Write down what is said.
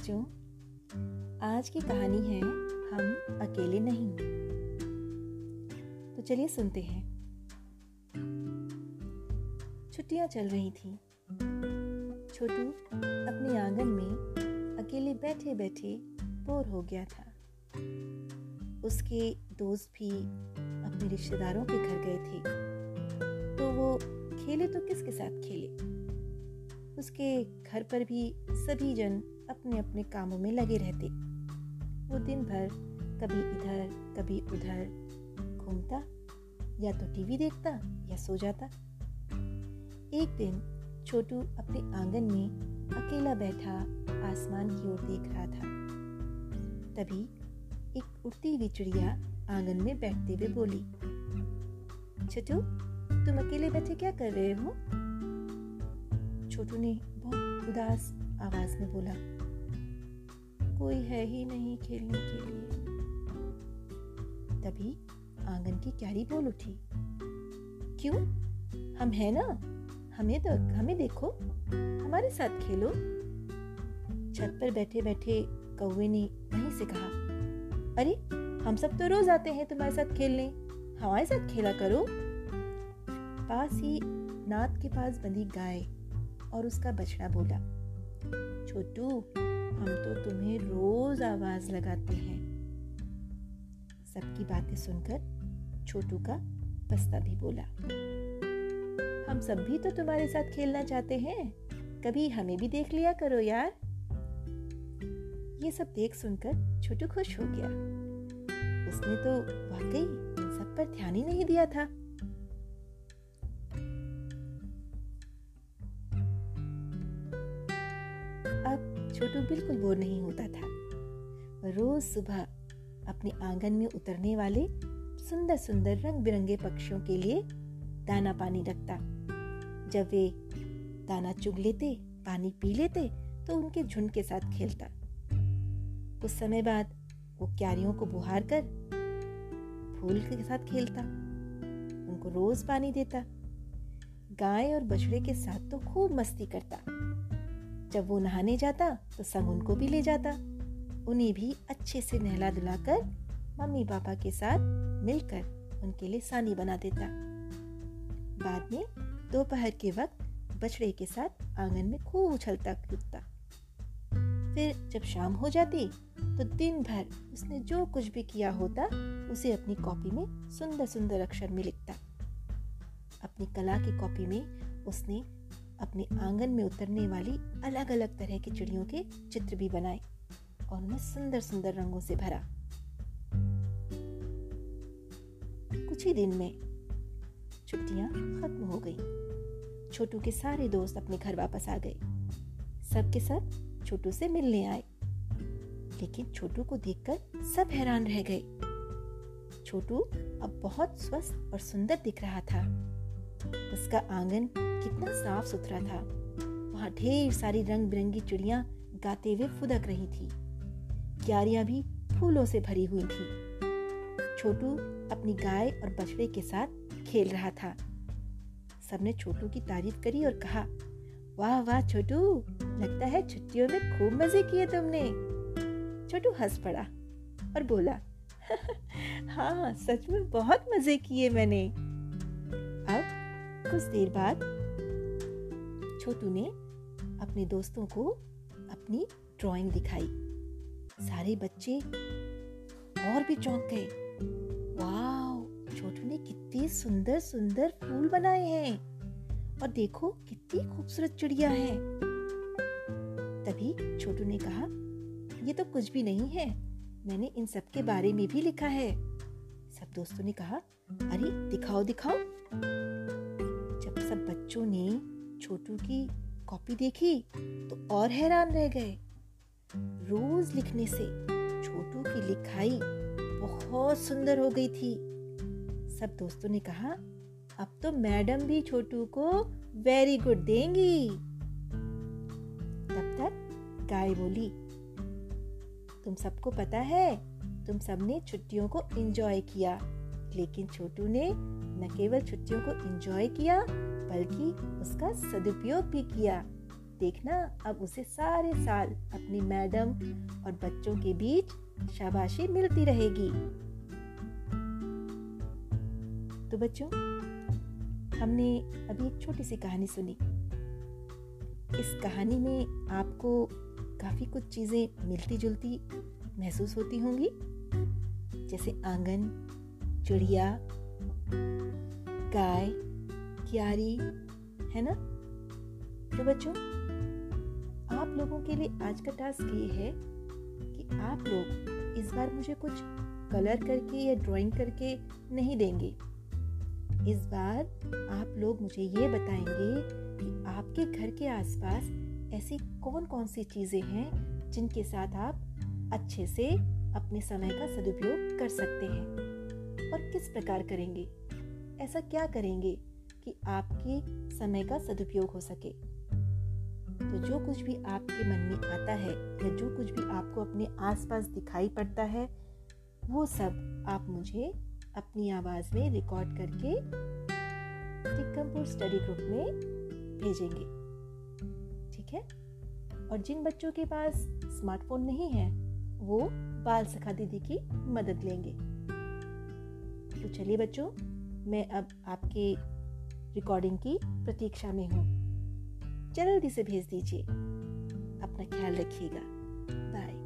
बच्चों, आज की कहानी है हम अकेले नहीं। तो चलिए सुनते हैं। छुट्टियाँ चल रही थी। छोटू अपने आँगन में अकेले बैठे बैठे बोर हो गया था। उसके दोस्त भी अपने रिश्तेदारों के घर गए थे। तो वो खेले तो किसके साथ खेले? उसके घर पर भी सभी जन अपने अपने कामों में लगे रहते। वो दिन भर कभी इधर, कभी उधर घूमता, या तो टीवी देखता, या सो जाता। एक दिन छोटू अपने आँगन में अकेला बैठा आसमान की ओर देख रहा था। तभी एक उड़ती हुई चिड़िया आँगन में बैठते हुए बोली, छोटू, तुम अकेले बैठे क्या कर रहे हो? छोटू ने बहुत उदास आवाज़ में बोला कोई है ही नहीं खेलने के लिए। तभी आँगन की क्यारी बोल उठी। क्यों? हम है ना? हमें तो हमें देखो। हमारे साथ खेलो। छत पर बैठे बैठे कौवे ने वहीं से कहा, अरे, हम सब तो रोज आते हैं तुम्हारे साथ खेलने। हमारे साथ खेला करो। पास ही नाथ के पास बंधी गाय और उसका बछड़ा बोला, छोटू हम तो तुम्हें रोज आवाज़ लगाते हैं। सबकी बातें सुनकर छोटू का बस्ता भी बोला। हम सब भी तो तुम्हारे साथ खेलना चाहते हैं। कभी हमें भी देख लिया करो यार। ये सब देख सुनकर छोटू खुश हो गया। उसने तो वाकई इन सब पर ध्यान ही नहीं दिया था। छोटू बिल्कुल बोर नहीं होता था। रोज सुबह अपने आँगन में उतरने वाले सुंदर सुंदर रंग बिरंगे पक्षियों के लिए दाना पानी रखता। जब वे दाना चुग लेते, पानी पी लेते तो उनके झुंड के साथ खेलता। कुछ समय बाद वो क्यारियों को बुहार कर फूल के साथ खेलता। उनको रोज पानी देता। गाय और बछड़े के साथ तो खूब मस्ती करता। जब वो नहाने जाता तो संग उनको भी ले जाता। उन्हें भी अच्छे से नहला धुलाकर मम्मी पापा के साथ मिलकर उनके लिए सानी बना देता। बाद में दोपहर के वक्त बछड़े के साथ आँगन में खूब उछलता कूदता। फिर जब शाम हो जाती तो दिन भर उसने जो कुछ भी किया होता, उसे अपनी कॉपी में सुंदर सुंदर अक्षर में लिखता। अपनी कला की कॉपी में उसने अपने आँगन में उतरने वाली अलग अलग तरह की चिड़ियों के चित्र भी बनाए और उन्हें सुंदर सुंदर रंगों से भरा। कुछ ही दिन में छुट्टियाँ खत्म हो गई। छोटू के सारे दोस्त अपने घर वापस आ गए। सब के सब छोटू से मिलने आए। लेकिन छोटू को देखकर सब हैरान रह गए। छोटू अब बहुत स्वस्थ और सुंदर दिख रहा था। उसका आँगन कितना साफ़ सुथरा था। वहाँ ढेर सारी रंग बिरंगी चिड़िया गाते हुए फुदक रही थी। क्यारियाँ भी फूलों से भरी हुई थी। छोटू अपनी गाय और बछड़े के साथ खेल रहा था। सबने छोटू की तारीफ़ करी और कहा, वाह वाह, छोटू! लगता है छुट्टियों में खूब मज़े किए तुमने। छोटू हंस पड़ा और बोला हाँ सच में बहुत मज़े किए मैंने। अब कुछ देर बाद छोटू ने अपने दोस्तों को अपनी ड्राइंग दिखाई। सारे बच्चे और भी चौंक गए। वाह छोटू ने कितने सुंदर सुंदर फूल बनाए हैं। और देखो कितनी खूबसूरत चिड़िया है। तभी छोटू ने कहा, ये तो कुछ भी नहीं है। मैंने इन सब के बारे में भी लिखा है। सब दोस्तों ने कहा, अरे, दिखाओ दिखाओ। जब सब बच्चों ने छोटू की कॉपी देखी तो और हैरान रह गए। रोज लिखने से छोटू की लिखाई बहुत सुंदर हो गई थी। सब दोस्तों ने कहा, अब तो मैडम भी छोटू को वेरी गुड देंगी। तब तक गाय बोली, तुम सबको पता है, तुम सबने छुट्टियों को एंजॉय किया, लेकिन छोटू ने न केवल छुट्टियों को एंजॉय किया बल्कि उसका सदुपयोग भी किया। देखना, अब उसे सारे साल अपनी मैडम और बच्चों के बीच शाबाशी मिलती रहेगी। तो बच्चों, हमने अभी एक छोटी सी कहानी सुनी। इस कहानी में आपको काफ़ी कुछ चीज़ें मिलती जुलती महसूस होती होंगी, जैसे आँगन, चिड़िया, गाय क्यारी है ना? तो बच्चों, आप लोगों के लिए आज का टास्क ये है कि आप लोग इस बार मुझे कुछ कलर करके या ड्राइंग करके नहीं देंगे। इस बार आप लोग मुझे ये बताएँगे कि आपके घर के आसपास ऐसी कौन कौन सी चीज़ें हैं जिनके साथ आप अच्छे से अपने समय का सदुपयोग कर सकते हैं और किस प्रकार करेंगे? ऐसा क्या करेंगे? कि आपके समय का सदुपयोग हो सके। तो जो कुछ भी आपके मन में आता है या जो कुछ भी आपको अपने आसपास दिखाई पड़ता है, वो सब आप मुझे अपनी आवाज़ में रिकॉर्ड करके टिक्कमपुर स्टडी ग्रुप में भेजेंगे। ठीक है? और जिन बच्चों के पास स्मार्टफ़ोन नहीं है, वो बाल सखा दीदी की मदद लेंगे। तो चलिए बच्चों, मैं अब आपके रिकॉर्डिंग की प्रतीक्षा में हूँ। जल्दी से भेज दीजिए। अपना ख्याल रखिएगा। बाय